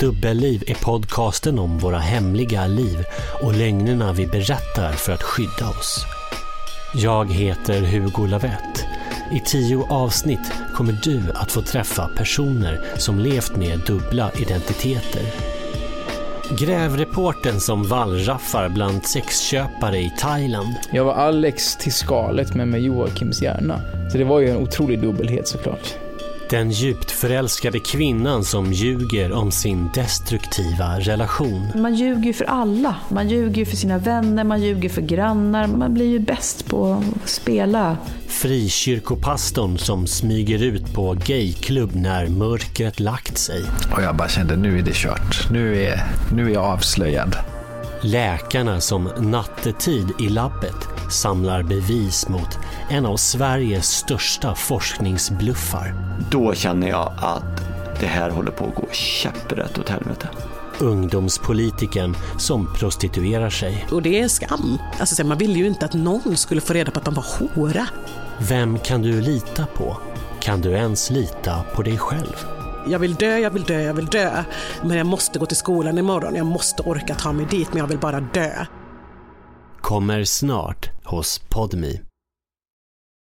Dubbelliv är podcasten om våra hemliga liv och lögnerna vi berättar för att skydda oss. Jag heter Hugo Lavett. I tio avsnitt kommer du att få träffa personer som levt med dubbla identiteter. Grävreporten som vallraffar bland sexköpare i Thailand. Jag var Alex till skalet men med Joakims hjärna. Så det var ju en otrolig dubbelhet såklart. Den djupt förälskade kvinnan som ljuger om sin destruktiva relation. Man ljuger ju för alla. Man ljuger ju för sina vänner, man ljuger för grannar. Man blir ju bäst på att spela. Frikyrkopastorn som smyger ut på gayklubb när mörkret lagt sig. Och jag bara kände, nu är det kört. Nu är, nu är jag avslöjad. Läkarna som nattetid i labbet samlar bevis mot en av Sveriges största forskningsbluffar. Då känner jag att det här håller på att gå käpprätt åt helvete. Ungdomspolitiken som prostituerar sig. Och det är skam. Alltså, man ville ju inte att någon skulle få reda på att de var hora. Vem kan du lita på? Kan du ens lita på dig själv? Jag vill dö, jag vill dö, jag vill dö. Men jag måste gå till skolan imorgon. Jag måste orka ta mig dit, men jag vill bara dö. Kommer snart hos Podmi.